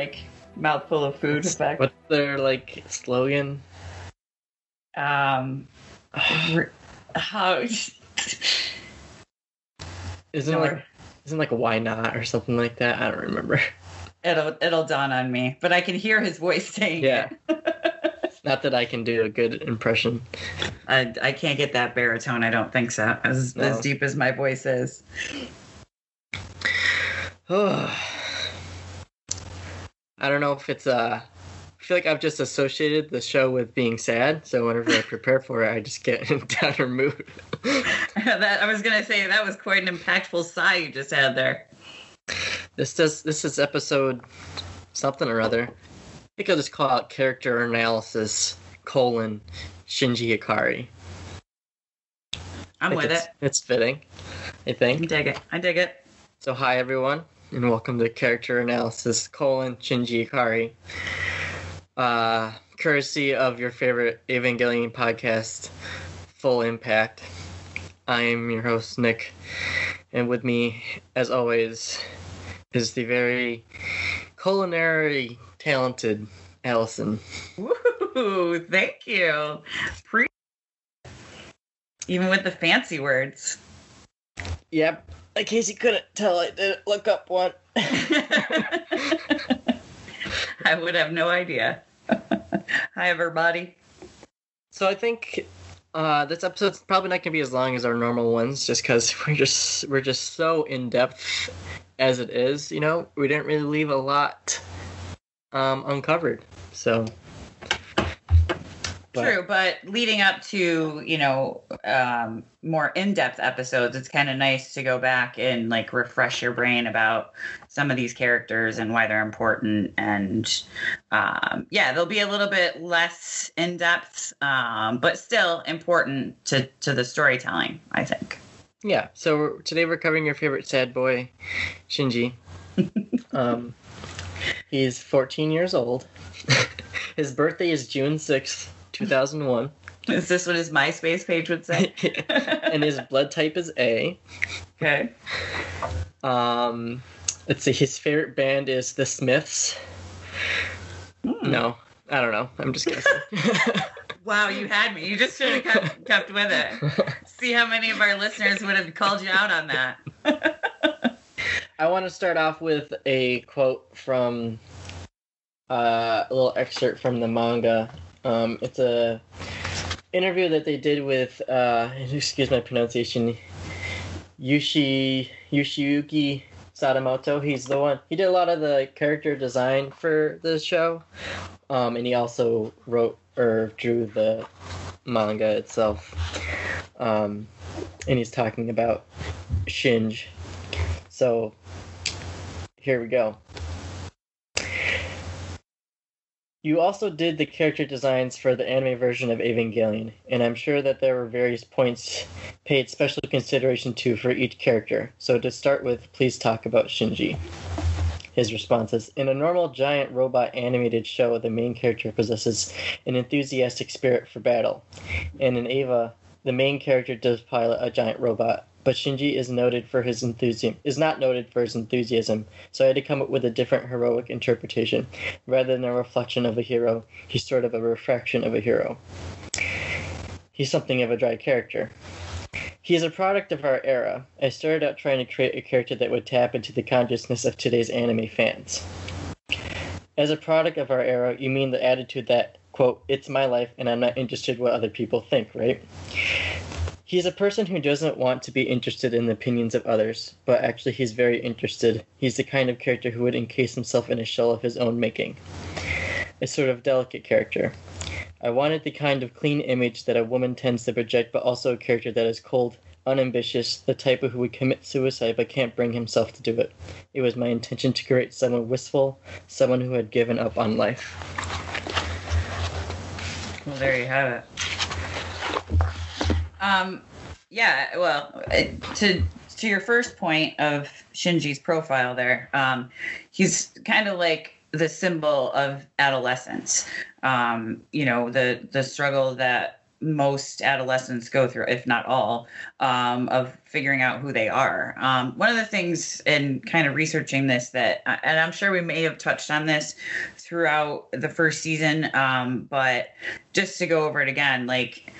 like mouthful of food effect. What's their like slogan? Um, how? Isn't it like isn't like why not or something like that? I don't remember. it'll it'll dawn on me, but I can hear his voice saying Yeah. it. Not that I can do a good impression. I I can't get that baritone. I don't think so. As No. as deep as my voice is. I don't know if it's uh I feel like I've just associated the show with being sad, so whenever I prepare for it, I just get in a downer mood. that I was gonna say that was quite an impactful sigh you just had there. This does this is episode something or other. I think I'll just call it character analysis colon Shinji Ikari. I'm with think it. it's, It's fitting, I think. I dig it. I dig it. So hi everyone, and welcome to character analysis colon Shinji Ikari. Uh, courtesy of your favorite Evangelion podcast, Full Impact. I am your host Nick, and with me, as always, is the very culinary talented Allison. Woo! Thank you. Pre- Even with the fancy words. Yep. In case you couldn't tell, I didn't look up one. I would have no idea. Hi, everybody. So I think uh, this episode's probably not gonna be as long as our normal ones, just because we're just we're just so in depth as it is. You know, we didn't really leave a lot um, uncovered. So But- True, but leading up to you know um, more in-depth episodes, it's kind of nice to go back and like refresh your brain about some of these characters and why they're important. And um, yeah, they'll be a little bit less in-depth, um, but still important to to the storytelling. I think. yeah. So we're, today we're covering your favorite sad boy, Shinji. um, he's 14 years old. His birthday is June 6th, 2001. Is this what his MySpace page would say? and his blood type is A. okay. Um, let's see. His favorite band is The Smiths. Hmm. No, I don't know. I'm just guessing. Wow, you had me. You just should have kept, kept with it. See how many of our listeners would have called you out on that. I want to start off with a quote from uh, a little excerpt from the manga. Um, it's a interview that they did with uh, excuse my pronunciation, Yushi Yoshiyuki Sadamoto. He's the one. He did a lot of the character design for the show, um, and he also wrote or drew the manga itself. Um, and he's talking about Shinj. So here we go. You also did the character designs for the anime version of Evangelion, and I'm sure that there were various points paid special consideration to for each character. So to start with, please talk about Shinji. His responses In a normal giant robot animated show, the main character possesses an enthusiastic spirit for battle. And in Ava, the main character does pilot a giant robot, but Shinji is noted for his enthusiasm is not noted for his enthusiasm, so I had to come up with a different heroic interpretation. Rather than a reflection of a hero, he's sort of a refraction of a hero. He's something of a dry character. He is a product of our era. I started out trying to create a character that would tap into the consciousness of today's anime fans. As a product of our era, you mean the attitude that, quote, it's my life and I'm not interested what other people think, right? He's a person who doesn't want to be interested in the opinions of others, but actually he's very interested. He's the kind of character who would encase himself in a shell of his own making. A sort of delicate character. I wanted the kind of clean image that a woman tends to project, but also a character that is cold, unambitious, the type of who would commit suicide but can't bring himself to do it. It was my intention to create someone wistful, someone who had given up on life. Well, there you have it. Um, yeah. Well, to to your first point of Shinji's profile, there, um, he's kind of like the symbol of adolescence. Um, you know, the the struggle that most adolescents go through, if not all, um, of figuring out who they are. Um, one of the things in kind of researching this that, and I'm sure we may have touched on this throughout the first season, um, but just to go over it again, like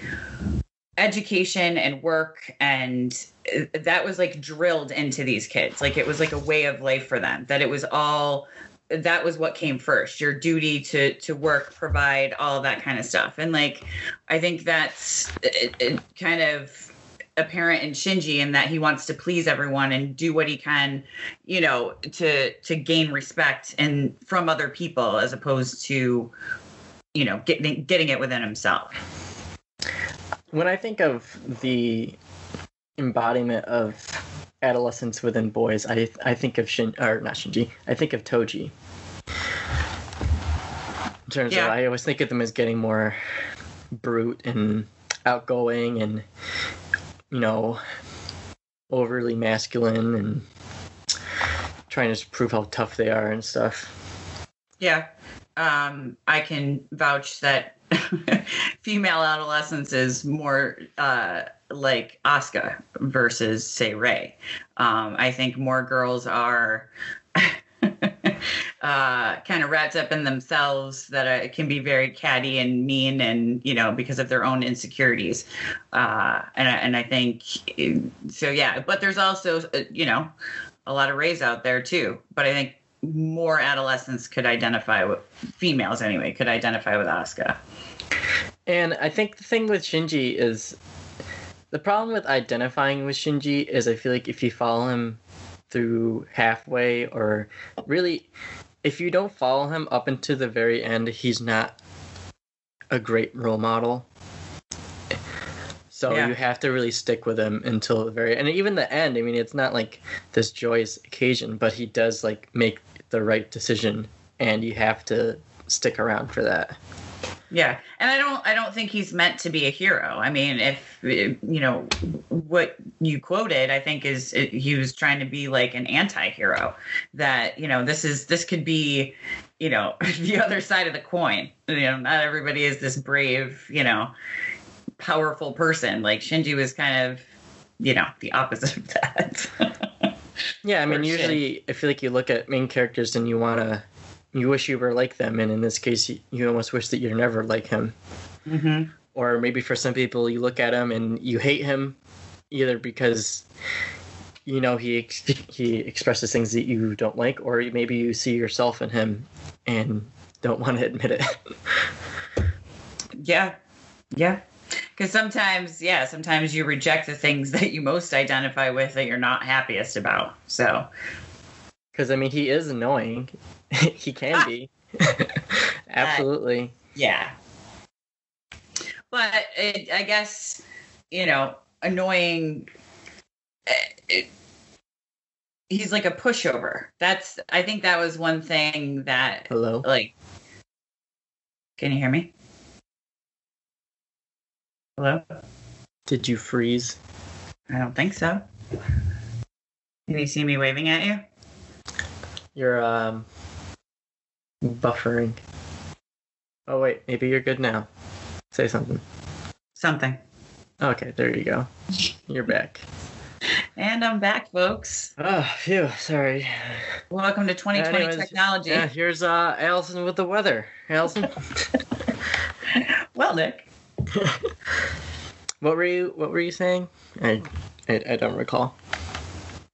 education and work and uh, that was like drilled into these kids. Like it was like a way of life for them that it was all that was what came first your duty to to work provide all that kind of stuff. And like i think that's it, it kind of apparent in shinji in that he wants to please everyone and do what he can you know to to gain respect and from other people as opposed to you know getting getting it within himself when i think of the embodiment of adolescence within boys, I I think of Shin or not Shinji. I think of Toji. In terms Yeah. of, I always think of them as getting more brute and outgoing and you know overly masculine and trying to prove how tough they are and stuff. Yeah. Um, I can vouch that female adolescence is more uh, like Asuka versus, say, Rei. Um, I think more girls are uh, kind of wrapped up in themselves that uh, can be very catty and mean and, you know, because of their own insecurities. Uh, and, I- and I think, so yeah, but there's also, uh, you know, a lot of Reis out there too. But I think more adolescents could identify with females anyway could identify with Asuka. And I think the thing with Shinji is the problem with identifying with Shinji is I feel like if you follow him through halfway or really if you don't follow him up into the very end, he's not a great role model. So Yeah. you have to really stick with him until the very and even the end. I mean, it's not like this joyous occasion, but he does like make the right decision, and you have to stick around for that. Yeah, and I don't I don't think he's meant to be a hero. I mean, if you know what you quoted, I think is it, he was trying to be like an anti-hero. That you know this is this could be you know the other side of the coin. You know, not everybody is this brave you know powerful person. Like Shinji was kind of you know the opposite of that. Yeah, I mean, usually I feel like you look at main characters and you want to, you wish you were like them, and in this case, you, you almost wish that you're never like him. hmm Or maybe for some people, you look at him and you hate him, either because, you know, he he expresses things that you don't like, or maybe you see yourself in him and don't want to admit it. Yeah. Yeah. Because sometimes, yeah, sometimes you reject the things that you most identify with that you're not happiest about. So, Because I mean, he is annoying. he can be. Absolutely. yeah. But it, I guess, you know, annoying. eh, It, he's like a pushover. That's, I think that was one thing that, Hello. like, can you hear me? Hello? Did you freeze? I don't think so. Can you see me waving at you? You're um buffering. Oh wait, maybe you're good now. Say something. Something. Okay, there you go. You're back. And I'm back, folks. Oh, phew, sorry. Welcome to 2020 Anyways, technology. Yeah, here's uh Allison with the weather. Allison, Well, Nick. what were you what were you saying? I I, I don't recall.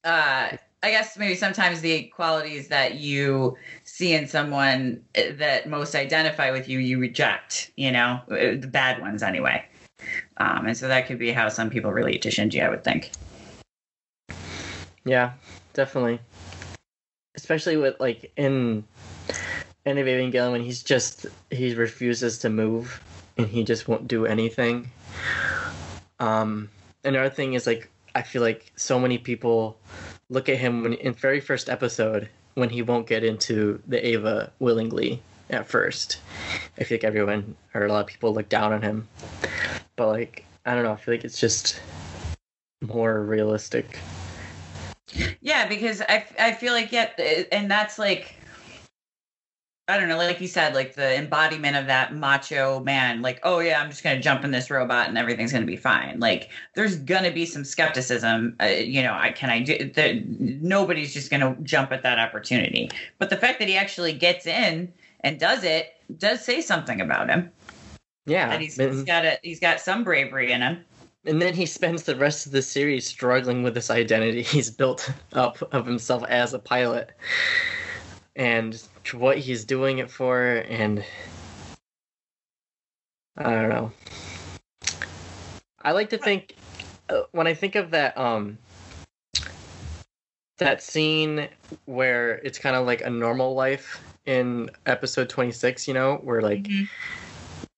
Uh, I guess maybe sometimes the qualities that you see in someone eh, that most identify with you, you reject, you know, eh, the bad ones anyway. Um, and so that could be how some people relate to Shinji, I would think. Yeah, definitely. Especially with like in of Evangelion when he's just he refuses to move and he just won't do anything. Um another thing is like I feel like so many people look at him when in very first episode when he won't get into the Ava willingly at first. I feel like everyone or a lot of people look down on him. But like I don't know, I feel like it's just more realistic. Yeah, because I, I feel like, yeah, and that's like, I don't know, like you said, like the embodiment of that macho man, like, oh yeah, I'm just gonna jump in this robot and everything's gonna be fine. Like, there's gonna be some skepticism. Uh, you know, I can I do that? Nobody's just gonna jump at that opportunity. But the fact that he actually gets in and does it does say something about him. Yeah, That he's, he's got a he's got some bravery in him. and then he spends the rest of the series struggling with this identity he's built up of himself as a pilot, and what he's doing it for, and I don't know. I like to think uh, when I think of that um that scene where it's kind of like a normal life in episode 26, you know, where like Mhm.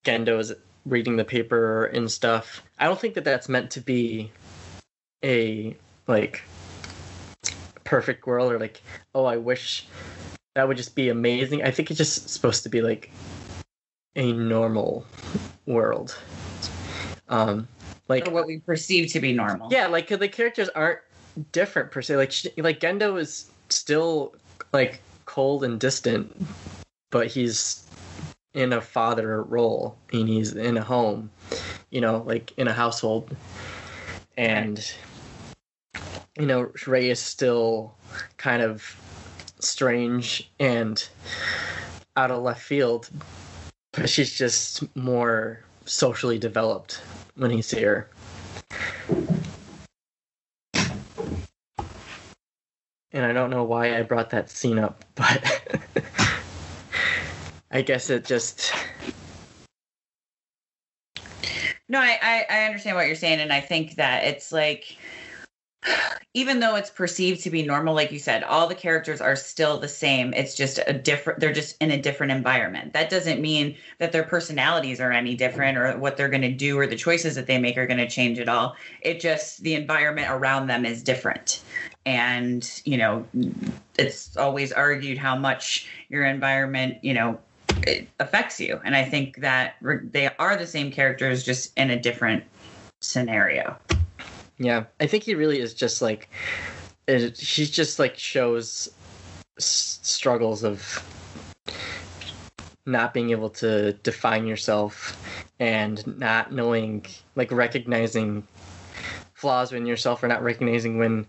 Gendo is reading the paper and stuff. I don't think that that's meant to be a like perfect world or like oh I wish that would just be amazing. I think it's just supposed to be like a normal world. Um like Or what we perceive to be normal. yeah, like the characters aren't different per se. Like sh- like Gendo is still like cold and distant, but he's in a father role and he's in a home, you know, like in a household, and you know Rei is still kind of strange and out of left field, but she's just more socially developed when you see her. And I don't know why I brought that scene up, but I guess it just No, I, I I understand what you're saying, and I think that it's like even though it's perceived to be normal, like you said, all the characters are still the same. It's just a different they're just in a different environment. That doesn't mean that their personalities are any different or what they're gonna do or the choices that they make are gonna change at all. It just the environment around them is different. And, you know, it's always argued how much your environment, you know, affects you. And I think that they are the same characters, just in a different scenario. Yeah, I think he really is just like he just like shows s- struggles of not being able to define yourself and not knowing like recognizing flaws in yourself or not recognizing when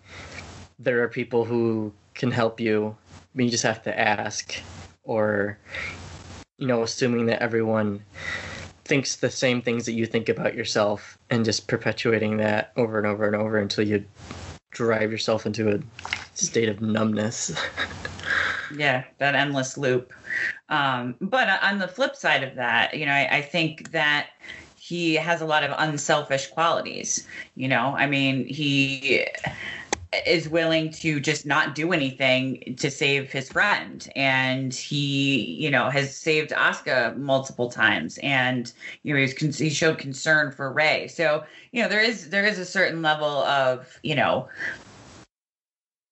there are people who can help you. You just have to ask or you know assuming that everyone thinks the same things that you think about yourself and just perpetuating that over and over and over until you drive yourself into a state of numbness. Yeah, that endless loop. Um, but on the flip side of that, you know, I, I think that he has a lot of unselfish qualities. You know, I mean, he is willing to just not do anything to save his friend. And he you know has saved Asuka multiple times and you know he's con- he showed concern for Rei so you know there is there is a certain level of you know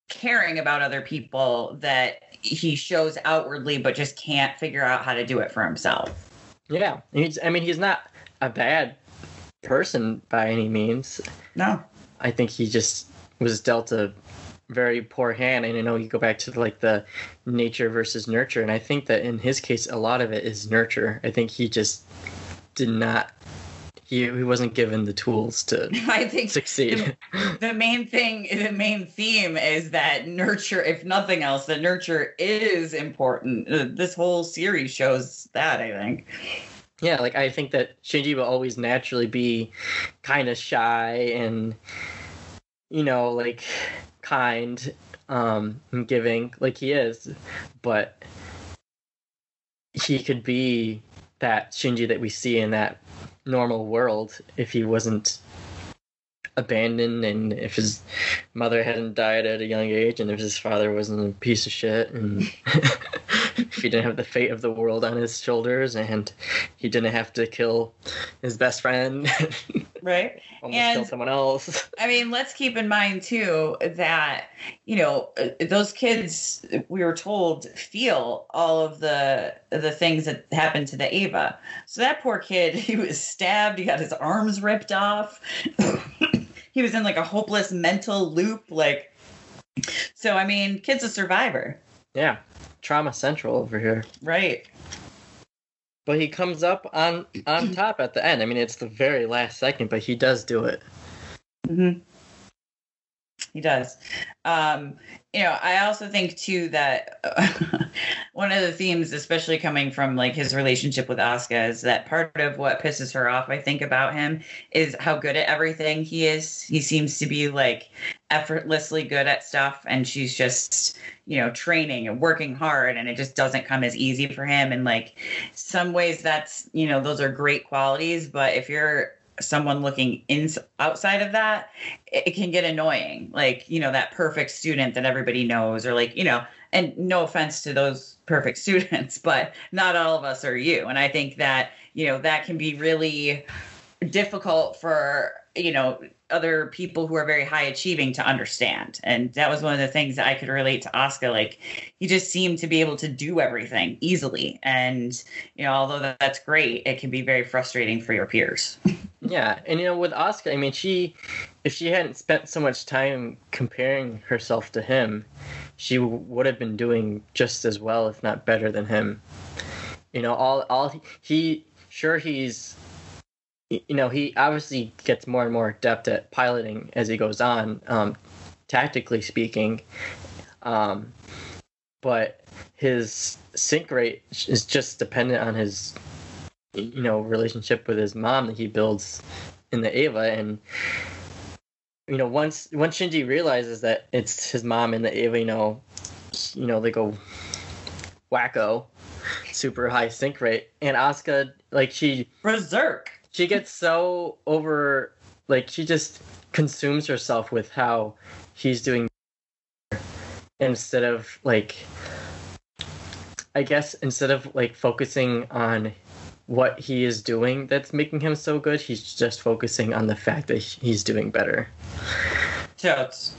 caring about other people that he shows outwardly but just can't figure out how to do it for himself. Yeah, he's, I mean, he's not a bad person by any means. no. I think he just was dealt a very poor hand, and you know you go back to like the nature versus nurture, and I think that in his case, a lot of it is nurture. I think he just did not. He, he wasn't given the tools to I think succeed. the main thing the main theme is that nurture if nothing else that nurture is important Uh, this whole series shows that i think Yeah, like I think that Shinji will always naturally be kind of shy and you know, like kind, um, and giving, like he is, but he could be that Shinji that we see in that normal world if he wasn't abandoned and if his mother hadn't died at a young age and if his father wasn't a piece of shit and he didn't have the fate of the world on his shoulders and he didn't have to kill his best friend. Right. Almost And- kill someone else. I mean let's keep in mind too that you know uh, those kids we were told feel all of the the things that happened to the ava. So that poor kid he was stabbed. He got his arms ripped off. He was in like a hopeless mental loop like so i mean kid's a survivor. Yeah trauma central over here. Right. But he comes up on on top at the end. I mean, it's the very last second, but he does do it. Mm-hmm. He does. Um, you know, I also think too that one of the themes, especially coming from like his relationship with Asuka, is that part of what pisses her off. I think about him is how good at everything he is. He seems to be like effortlessly good at stuff, and she's just you know training and working hard, and it just doesn't come as easy for him. And like some ways, that's you know those are great qualities, but if you're someone looking in outside of that it, can get annoying. Like you know that perfect student that everybody knows or like you know and no offense to those perfect students but not all of us are you. And i think that you know that can be really difficult for you know other people who are very high achieving to understand and that was one of the things that i could relate to Asuka. like he just seemed to be able to do everything easily and you know although that's great it can be very frustrating for your peers Yeah, and you know, with Asuka, I mean, she, if she hadn't spent so much time comparing herself to him, she would have been doing just as well, if not better than him. You know, all all he sure he's, you know, he obviously gets more and more adept at piloting as he goes on, um, tactically speaking, um, but his sync rate is just dependent on his you know relationship with his mom that he builds in the Ava. and you know once once Shinji realizes that it's his mom in the Ava, you know you know they go wacko super high sync rate. And Asuka like she berserk she gets so over like she just consumes herself with how he's doing instead of like I guess instead of like focusing on what he is doing that's making him so good. He's just focusing on the fact that he's doing better. Totes.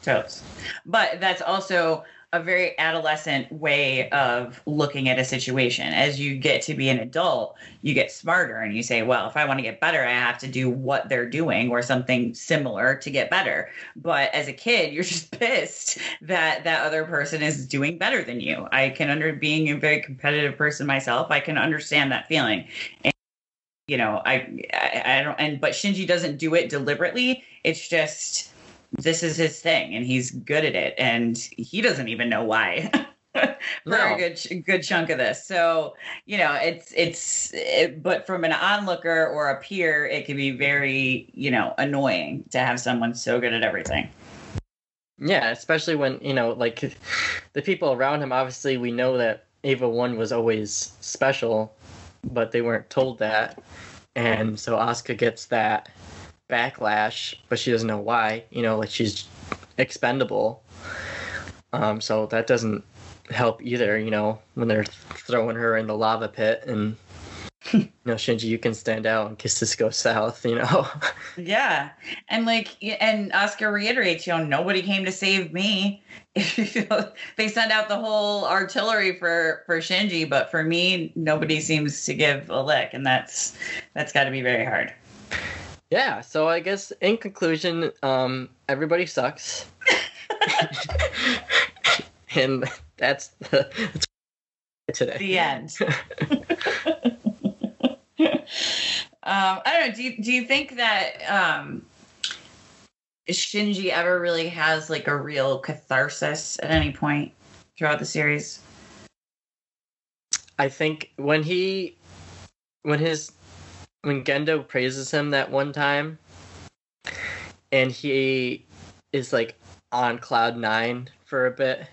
Totes. But that's also a very adolescent way of looking at a situation. As you get to be an adult, you get smarter and you say, well, if I want to get better, I have to do what they're doing or something similar to get better. But as a kid, you're just pissed that that other person is doing better than you. I can under being a very competitive person myself, I can understand that feeling. And you know, I, I I don't and but Shinji doesn't do it deliberately. It's just this is his thing and he's good at it and he doesn't even know why. For no. a good good chunk of this. So you know it's it's it, but from an onlooker or a peer it can be very you know annoying to have someone so good at everything. Yeah especially when you know like the people around him obviously we know that ava 1 was always special but they weren't told that. And so Asuka gets that backlash, but she doesn't know why. You know, like she's expendable. Um, so that doesn't help either. You know, when they're throwing her in the lava pit and. you know, Shinji, you can stand out and kiss this go south, you know? yeah. And like, and Asuka reiterates, you know, nobody came to save me. they send out the whole artillery for, for Shinji, but for me, nobody seems to give a lick. And that's, that's got to be very hard. Yeah, so I guess in conclusion, um, everybody sucks. and that's the that's today. The end. um, I don't know. Do you, do you think that um, Shinji ever really has like a real catharsis at any point throughout the series? I think when he when his when Gendo praises him that one time, and he is like on cloud nine for a bit,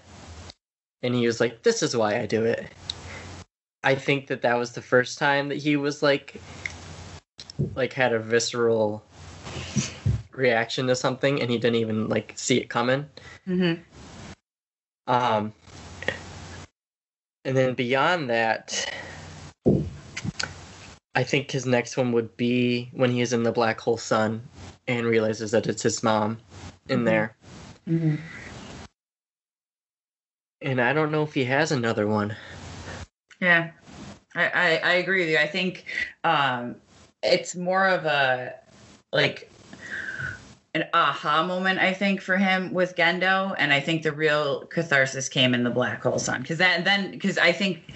and he was like, "This is why I do it." I think that that was the first time that he was like, like had a visceral reaction to something, and he didn't even like see it coming. Mm-hmm. Um, and then beyond that I think his next one would be when he is in the black hole sun and realizes that it's his mom in mm-hmm. there. Mm-hmm. And I don't know if he has another one. Yeah, I, I, I agree with you. I think um, it's more of a like an aha moment I think for him with Gendo, and I think the real catharsis came in the Black Hole Sun because that then because I think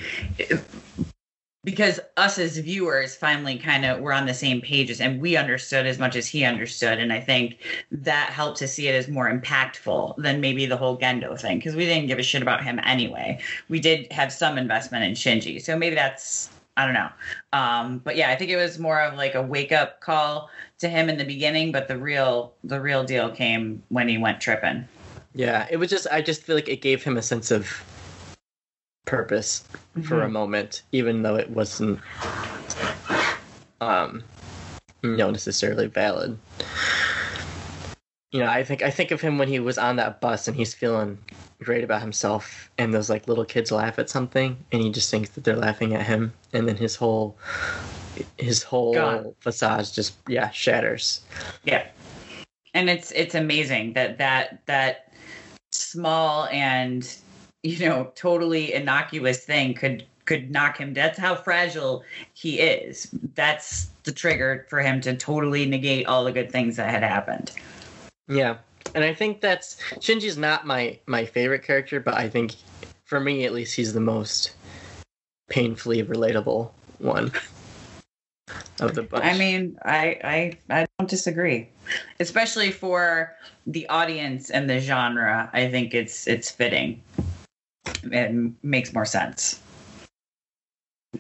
because us as viewers finally kind of were on the same pages and we understood as much as he understood. And i think that helped to see it as more impactful than maybe the whole gendo thing because we didn't give a shit about him anyway. We did have some investment in shinji. So maybe that's i don't know. Um, but yeah i think it was more of like a wake up call to him in the beginning but the real the real deal came when he went tripping. Yeah it was just i just feel like it gave him a sense of purpose mm-hmm. for a mm-hmm. moment, even though it wasn't, um, you know, necessarily valid. You know, I think I think of him when he was on that bus and he's feeling great about himself, and those like little kids laugh at something, and he just thinks that they're laughing at him, and then his whole his whole Gone. facade just yeah shatters. Yeah, and it's it's amazing that that that small and you know, totally innocuous thing could could knock him. That's how fragile he is. That's the trigger for him to totally negate all the good things that had happened. Yeah. And I think that's Shinji's not my my favorite character, but I think for me at least he's the most painfully relatable one of the bunch. I mean, I I I don't disagree. Especially for the audience and the genre, I think it's it's fitting it makes more sense.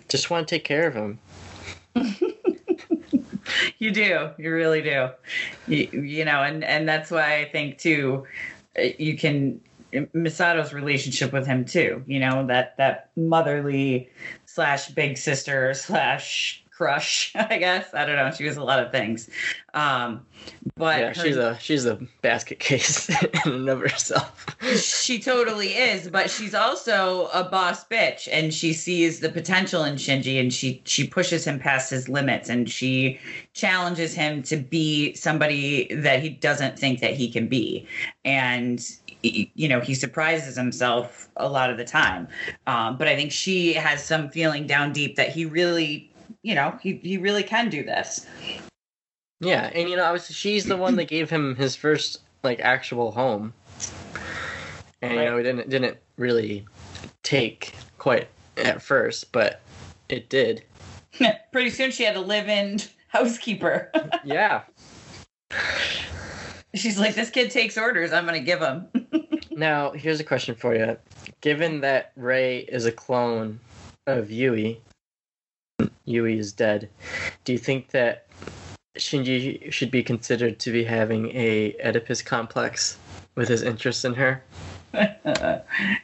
Just want to take care of him. you do. You really do. You, you know, and and that's why I think too, you can Misato's relationship with him too. You know that that motherly slash big sister slash crush, I guess. I don't know. She was a lot of things. Um, but yeah, her, she's a she's a basket case in and of herself. she totally is, but she's also a boss bitch, and she sees the potential in Shinji, and she she pushes him past his limits, and she challenges him to be somebody that he doesn't think that he can be, and you know he surprises himself a lot of the time um, but i think she has some feeling down deep that he really you know, he he really can do this. Yeah, and you know, I was she's the one that gave him his first like actual home, and right. you know, it didn't didn't really take quite at first, but it did. Pretty soon, she had a live-in housekeeper. yeah. She's like, this kid takes orders. I'm gonna give him. now, here's a question for you. Given that Rei is a clone of Yui, Yui is dead. Do you think that Shinji should be considered to be having a Oedipus complex with his interest in her?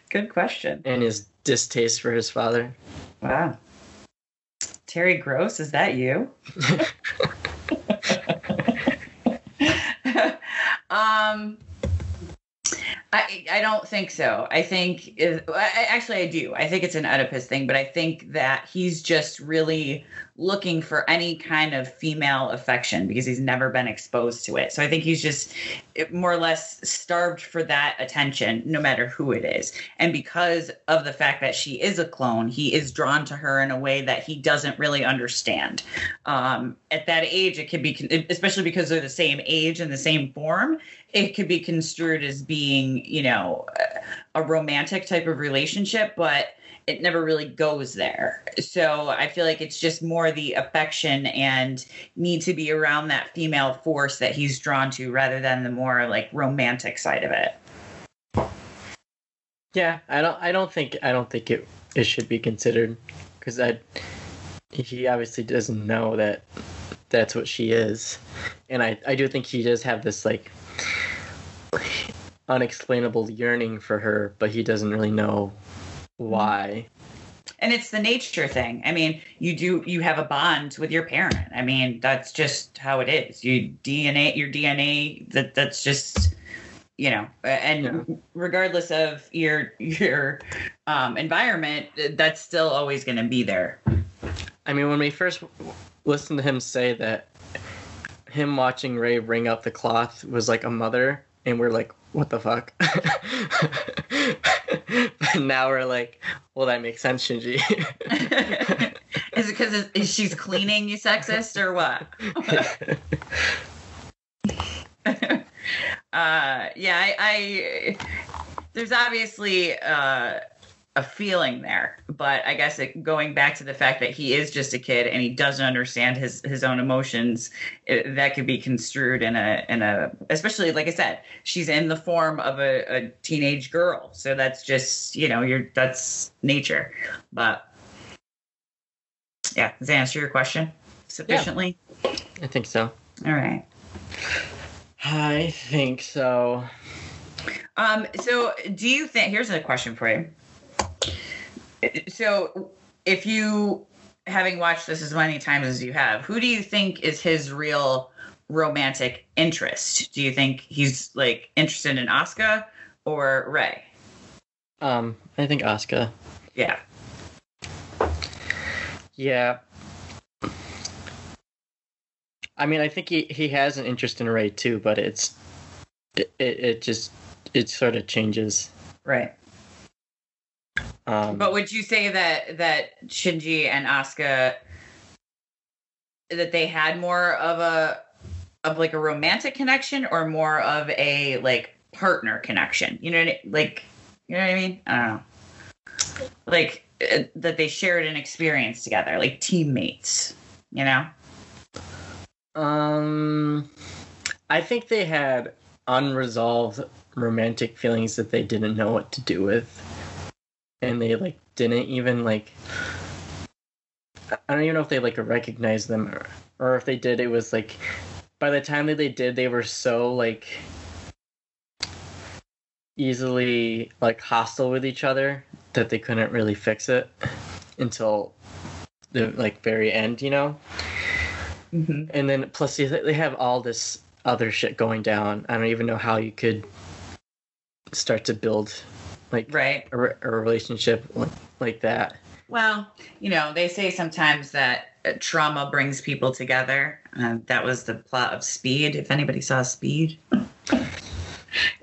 Good question. And his distaste for his father? Wow. Terry Gross, is that you? um I, I don't think so. I think is actually I do. I think it's an Oedipus thing, but I think that he's just really looking for any kind of female affection because he's never been exposed to it. So I think he's just more or less starved for that attention, no matter who it is. And because of the fact that she is a clone, he is drawn to her in a way that he doesn't really understand. Um, at that age, it could be, especially because they're the same age and the same form, it could be construed as being, you know, a romantic type of relationship, but it never really goes there. So I feel like it's just more the affection and need to be around that female force that he's drawn to rather than the more like romantic side of it. Yeah, I don't I don't think I don't think it it should be considered cuz I he obviously doesn't know that that's what she is. And I I do think he does have this like unexplainable yearning for her, but he doesn't really know why. And it's the nature thing. I mean, you do you have a bond with your parent. I mean, that's just how it is. You DNA your DNA that that's just you know and yeah. regardless of your your um, environment that's still always going to be there i mean when we first listened to him say that him watching rei wring out the cloth was like a mother and we're like, what the fuck? but now we're like, well, that makes sense, Shinji. is it because she's cleaning, you sexist, or what? uh, yeah, I, I there's obviously uh, a feeling there, but I guess it, going back to the fact that he is just a kid and he doesn't understand his his own emotions, it, that could be construed in a in a especially like I said, she's in the form of a, a teenage girl, so that's just you know you're that's nature, but yeah, does that answer your question sufficiently? I think so. All right. I think so. Um, so do you think here's a question for you. So if you having watched this as many times as you have, who do you think is his real romantic interest? Do you think he's like interested in Asuka or Rei? Um, I think Asuka. Yeah. Yeah. I mean, I think he, he has an interest in Rei too, but it's it, it, it just it sort of changes. Right. Um, But would you say that that Shinji and Asuka that they had more of a of like a romantic connection or more of a like partner connection? You know, what I- like you know what I mean? I don't know. Like uh, that they shared an experience together, like teammates. You know? Um, I think they had unresolved romantic feelings that they didn't know what to do with, and they like didn't even like. I don't even know if they like recognized them, or, or if they did. It was like by the time that they did, they were so like easily like hostile with each other that they couldn't really fix it until the like very end. You know Mm-hmm. and then plus they they have all this other shit going down. I don't even know how you could start to build like Right. a, re- a relationship like, like that. Well, you know, they say sometimes that uh, trauma brings people together. Uh, that was the plot of Speed. If anybody saw Speed,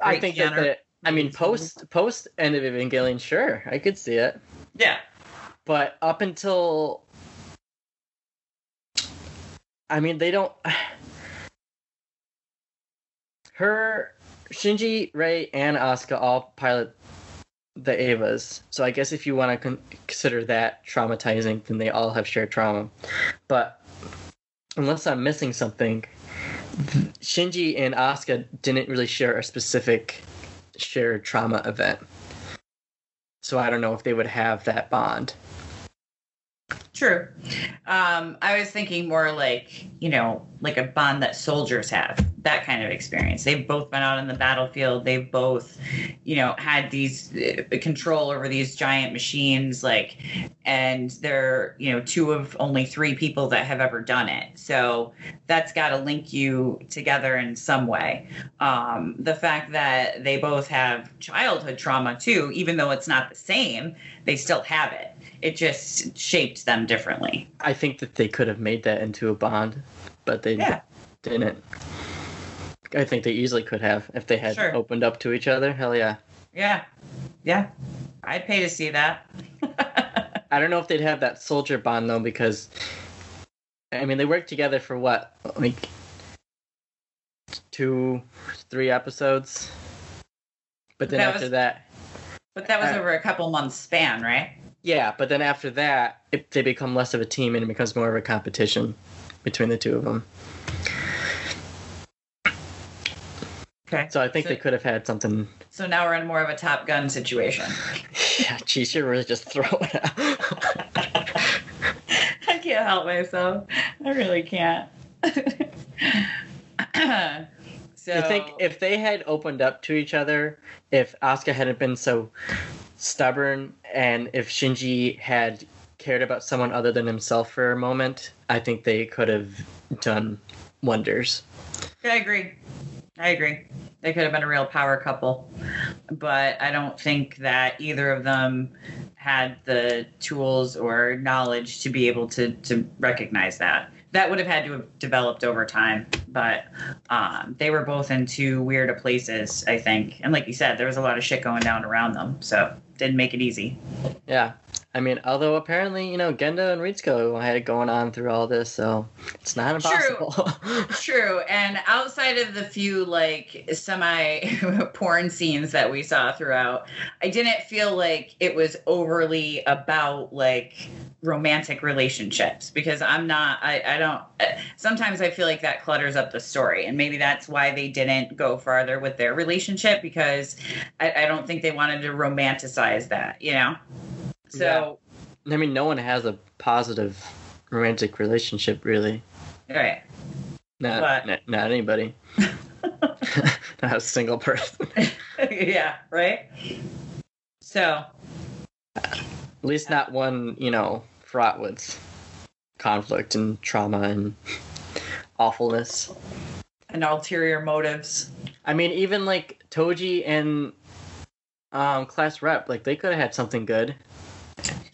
I think that the, I mean post post end of Evangelion, sure, I could see it, yeah, but up until I mean they don't. Her, Shinji, Rei, and Asuka all pilot the Avas. So I guess if you want to con- consider that traumatizing, then they all have shared trauma. But unless I'm missing something, Shinji and Asuka didn't really share a specific shared trauma event. So I don't know if they would have that bond. true. Um, I was thinking more like you know, like a bond that soldiers have. That kind of experience. They've both been out in the battlefield. They've both, you know, had these uh, control over these giant machines. Like, and they're you know two of only three people that have ever done it. So that's got to link you together in some way. Um, the fact that they both have childhood trauma too, even though it's not the same, they still have it. It just shaped them differently. I think that they could have made that into a bond, but they Yeah. didn't. I think they easily could have if they had Sure. opened up to each other. Hell yeah. Yeah. Yeah. I'd pay to see that. I don't know if they'd have that soldier bond though, because I mean they worked together for what, like two, three episodes. But then That after was- that, but that was Uh, over a couple months span, right? yeah. But then after that, it, they become less of a team and it becomes more of a competition between the two of them. Okay. So I think So- they could have had something. So now we're in more of a Top Gun situation. Yeah, geez, you're really just throwing out. I can't help myself. I really can't. so I think if they had opened up to each other, if Asuka hadn't been so stubborn, and if Shinji had cared about someone other than himself for a moment, I think they could have done wonders. I agree. I agree. They could have been a real power couple. But I don't think that either of them had the tools or knowledge to be able to, to recognize that. That would have had to have developed over time. But um, they were both in too weird of places, I think. And like you said, there was a lot of shit going down around them. So didn't make it easy. Yeah, I mean, although apparently, you know, Gendo and Ritsuko had it going on through all this, so it's not impossible. True. And outside of the few like semi porn scenes that we saw throughout, I didn't feel like it was overly about like romantic relationships because I'm not, I, I don't, sometimes I feel like that clutters up the story. And maybe that's why they didn't go farther with their relationship because I, I don't think they wanted to romanticize that, you know? So, I mean, no one has a positive romantic relationship, really. right. Not, But- not, not anybody. not a single person. yeah, right? So, At least not one, you know, fraught with conflict and trauma and awfulness. and ulterior motives. I mean, even like Toji and um, Class Rep, like they could have had something good.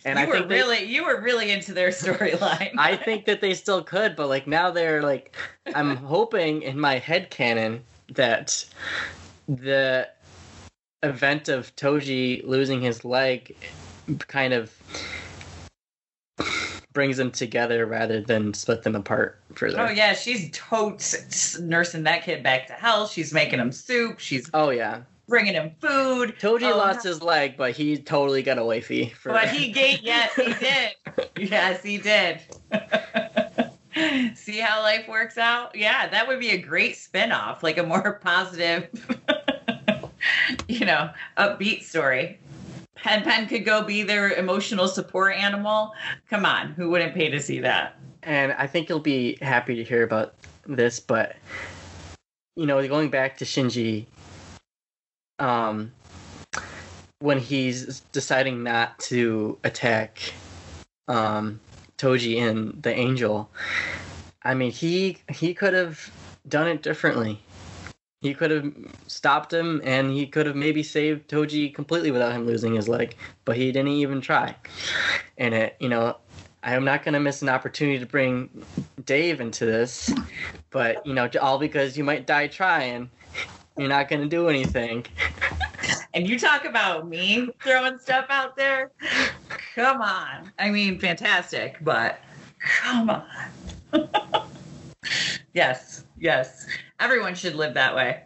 And you I were think they- really you were really into their storyline. I think that they still could, but like now they're like, I'm hoping in my head canon that the event of Toji losing his leg kind of brings them together rather than split them apart further. Oh yeah, she's totes nursing that kid back to health. She's making him soup. She's Oh yeah. Bringing him food. Toji Oh, lost his leg, but he totally got a wifey for But he gave yes, he did. Yes, he did. See how life works out? Yeah, that would be a great spin-off, like a more positive, you know, upbeat story. Pen Pen could go be their emotional support animal. Come on, who wouldn't pay to see that? and I think you'll be happy to hear about this, but you know, going back to Shinji, um, when he's deciding not to attack, um, Toji and the Angel, I mean, he he could have done it differently. He could have stopped him, and he could have maybe saved Toji completely without him losing his leg, but he didn't even try. And it, you know, I am not going to miss an opportunity to bring Dave into this, but you know, all because you might die trying. You're not going to do anything. And you talk about me throwing stuff out there. Come on. I mean, fantastic, but come on. yes, yes. Everyone should live that way.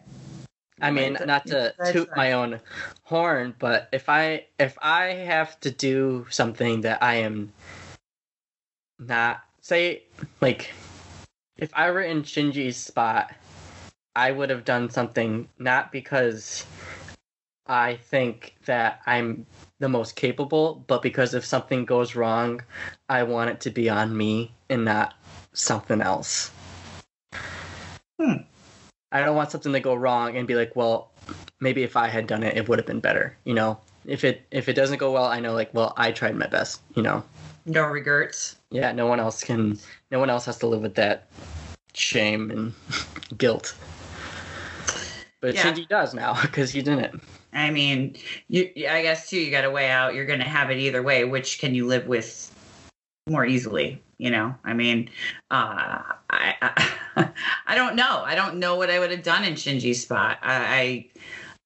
I mean, not to toot my own horn, but if I if I have to do something that I am not say like if I were in Shinji's spot, I would have done something not because I think that I'm the most capable, but because if something goes wrong, I want it to be on me and not something else. Hmm. I don't want something to go wrong and be like, well, maybe if I had done it, it would have been better. You know, if it if it doesn't go well, I know like, well, I tried my best. You know, No regrets. yeah, no one else can. No one else has to live with that shame and guilt. But Yeah. Shinji does now because he didn't. I mean, you. I guess too. You got to weigh out. You're going to have it either way. Which can you live with more easily? You know. I mean, uh, I, I I don't know. I don't know what I would have done in Shinji's spot. I. I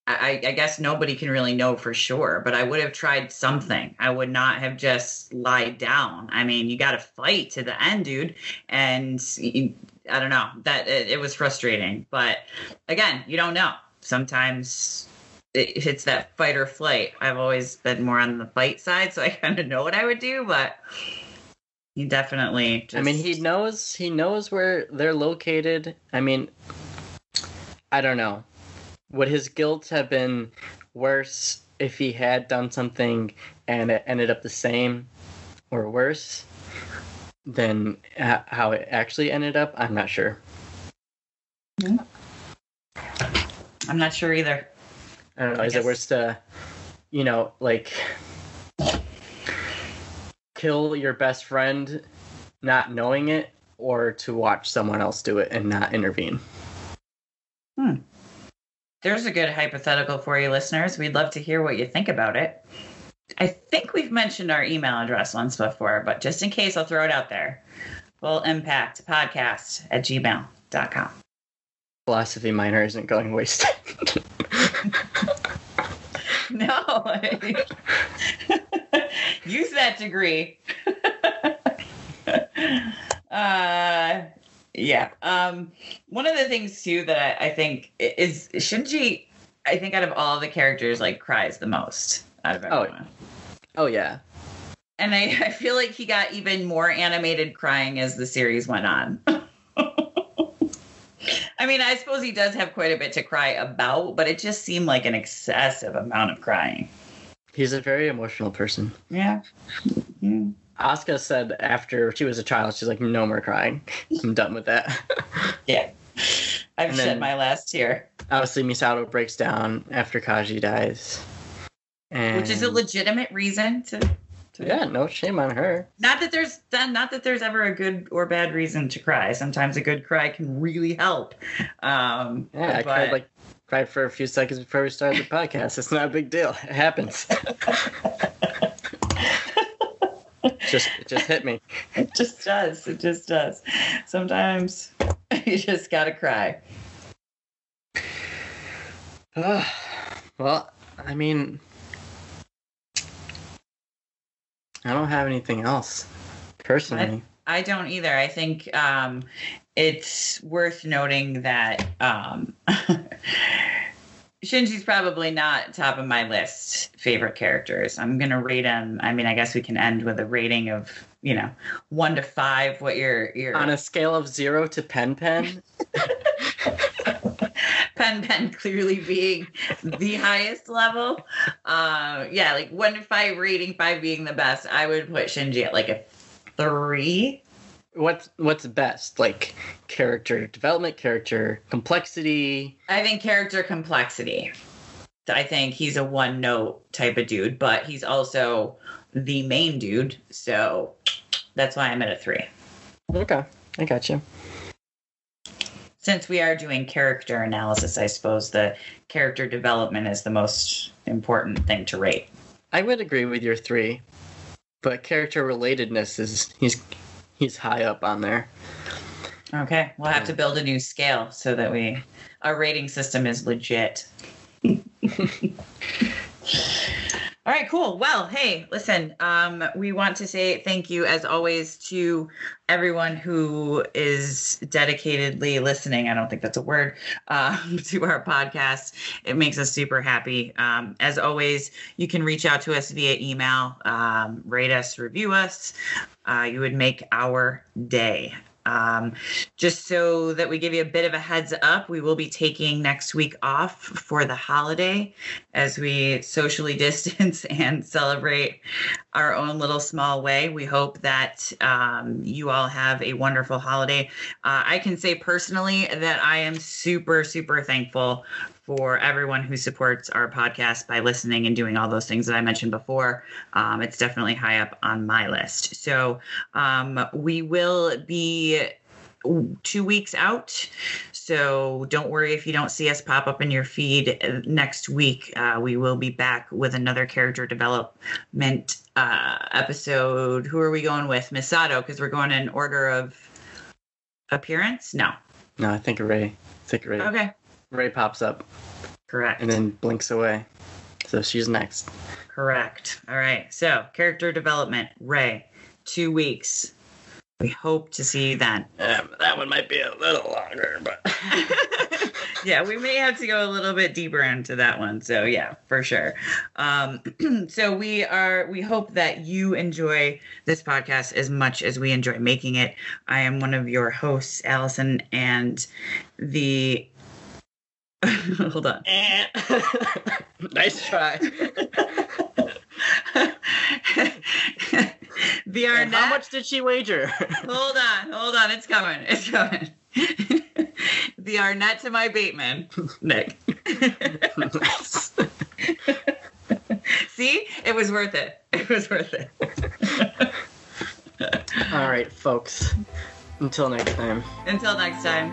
I, I guess nobody can really know for sure, but I would have tried something. I would not have just lied down. I mean, you got to fight to the end, dude. And you- I don't know that it, it was frustrating, but again, you don't know. Sometimes it, it's that fight or flight. I've always been more on the fight side, so I kind of know what I would do, but he definitely. Just, I mean, he knows he knows where they're located. I mean, I don't know. Would his guilt have been worse if he had done something and it ended up the same or worse than how it actually ended up? I'm not sure. I'm not sure either. I don't know. I Is guess- it worse to, you know, like kill your best friend not knowing it or to watch someone else do it and not intervene? Hmm. There's a good hypothetical for you, listeners. We'd love to hear what you think about it. I think we've mentioned our email address once before, but just in case, I'll throw it out there. Full impact podcast at gmail.com. philosophy minor isn't going wasted. No. Use that degree. uh, yeah. Um, one of the things too that I, I think is Shinji. I think out of all the characters, like cries the most out of Oh, everyone. Oh yeah. And I, I feel like he got even more animated crying as the series went on. I mean, I suppose he does have quite a bit to cry about, but it just seemed like an excessive amount of crying. He's a very emotional person. Yeah. Mm. Asuka said after she was a child, she's like, no more crying. I'm done with that. Yeah. I've And shed my last tear, Obviously, Misato breaks down after Kaji dies. And which is a legitimate reason to. to Yeah, no shame on her. Not that there's not that there's ever a good or bad reason to cry. Sometimes a good cry can really help. Um, Yeah, I cried like cried for a few seconds before we started the podcast. It's not a big deal. It happens. just it just hit me. It just does. It just does. Sometimes you just gotta cry. well, I mean, I don't have anything else personally. I don't either. I think um, it's worth noting that um, Shinji's probably not top of my list favorite characters. I'm gonna rate him. I mean, I guess we can end with a rating of you know one to five. What your your On a scale of zero to Pen Pen, Pen Pen clearly being the highest level. Uh, yeah, like one to five rating, five being the best. I would put Shinji at like a three. what's what's best? Like character development, character complexity. I think character complexity. I think he's a one note type of dude, but he's also the main dude. So that's why I'm at a three. Okay, I got you. Since we are doing character analysis, I suppose the character development is the most important thing to rate. I would agree with your three, but character relatedness is he's he's high up on there. Okay, we'll have to build a new scale so that we our rating system is legit. All right, cool. Well, hey, listen, um, we want to say thank you as always to everyone who is dedicatedly listening. I don't think that's a word um, to our podcast. It makes us super happy. Um, as always, you can reach out to us via email, um, rate us, review us. Uh, you would make our day. Um, just so that we give you a bit of a heads up, we will be taking next week off for the holiday as we socially distance and celebrate our own little small way. We hope that um, you all have a wonderful holiday. Uh, I can say personally that I am super, super thankful for everyone who supports our podcast by listening and doing all those things that I mentioned before. Um, it's definitely high up on my list. So um, we will be two weeks out. So don't worry if you don't see us pop up in your feed uh, next week. Uh, we will be back with another character development uh, episode. Who are we going with? Misato, because we're going in order of appearance? No. No, I think Rei. I think Rei. Okay. Rei pops up Correct. and then blinks away. So she's next. Correct. All right. So, character development, Rei, two weeks. We hope to see you then. Um, that one might be a little longer, but yeah, we may have to go a little bit deeper into that one. So yeah, for sure. Um, so we are. We hope that you enjoy this podcast as much as we enjoy making it. I am one of your hosts, Allison, and the. Hold on. Eh. nice try. the And Arnett. how much did she wager? Hold on, hold on. It's coming. It's coming. the Arnett to my Bateman, Nick. See, it was worth it. It was worth it. All right, folks. Until next time. Until next time.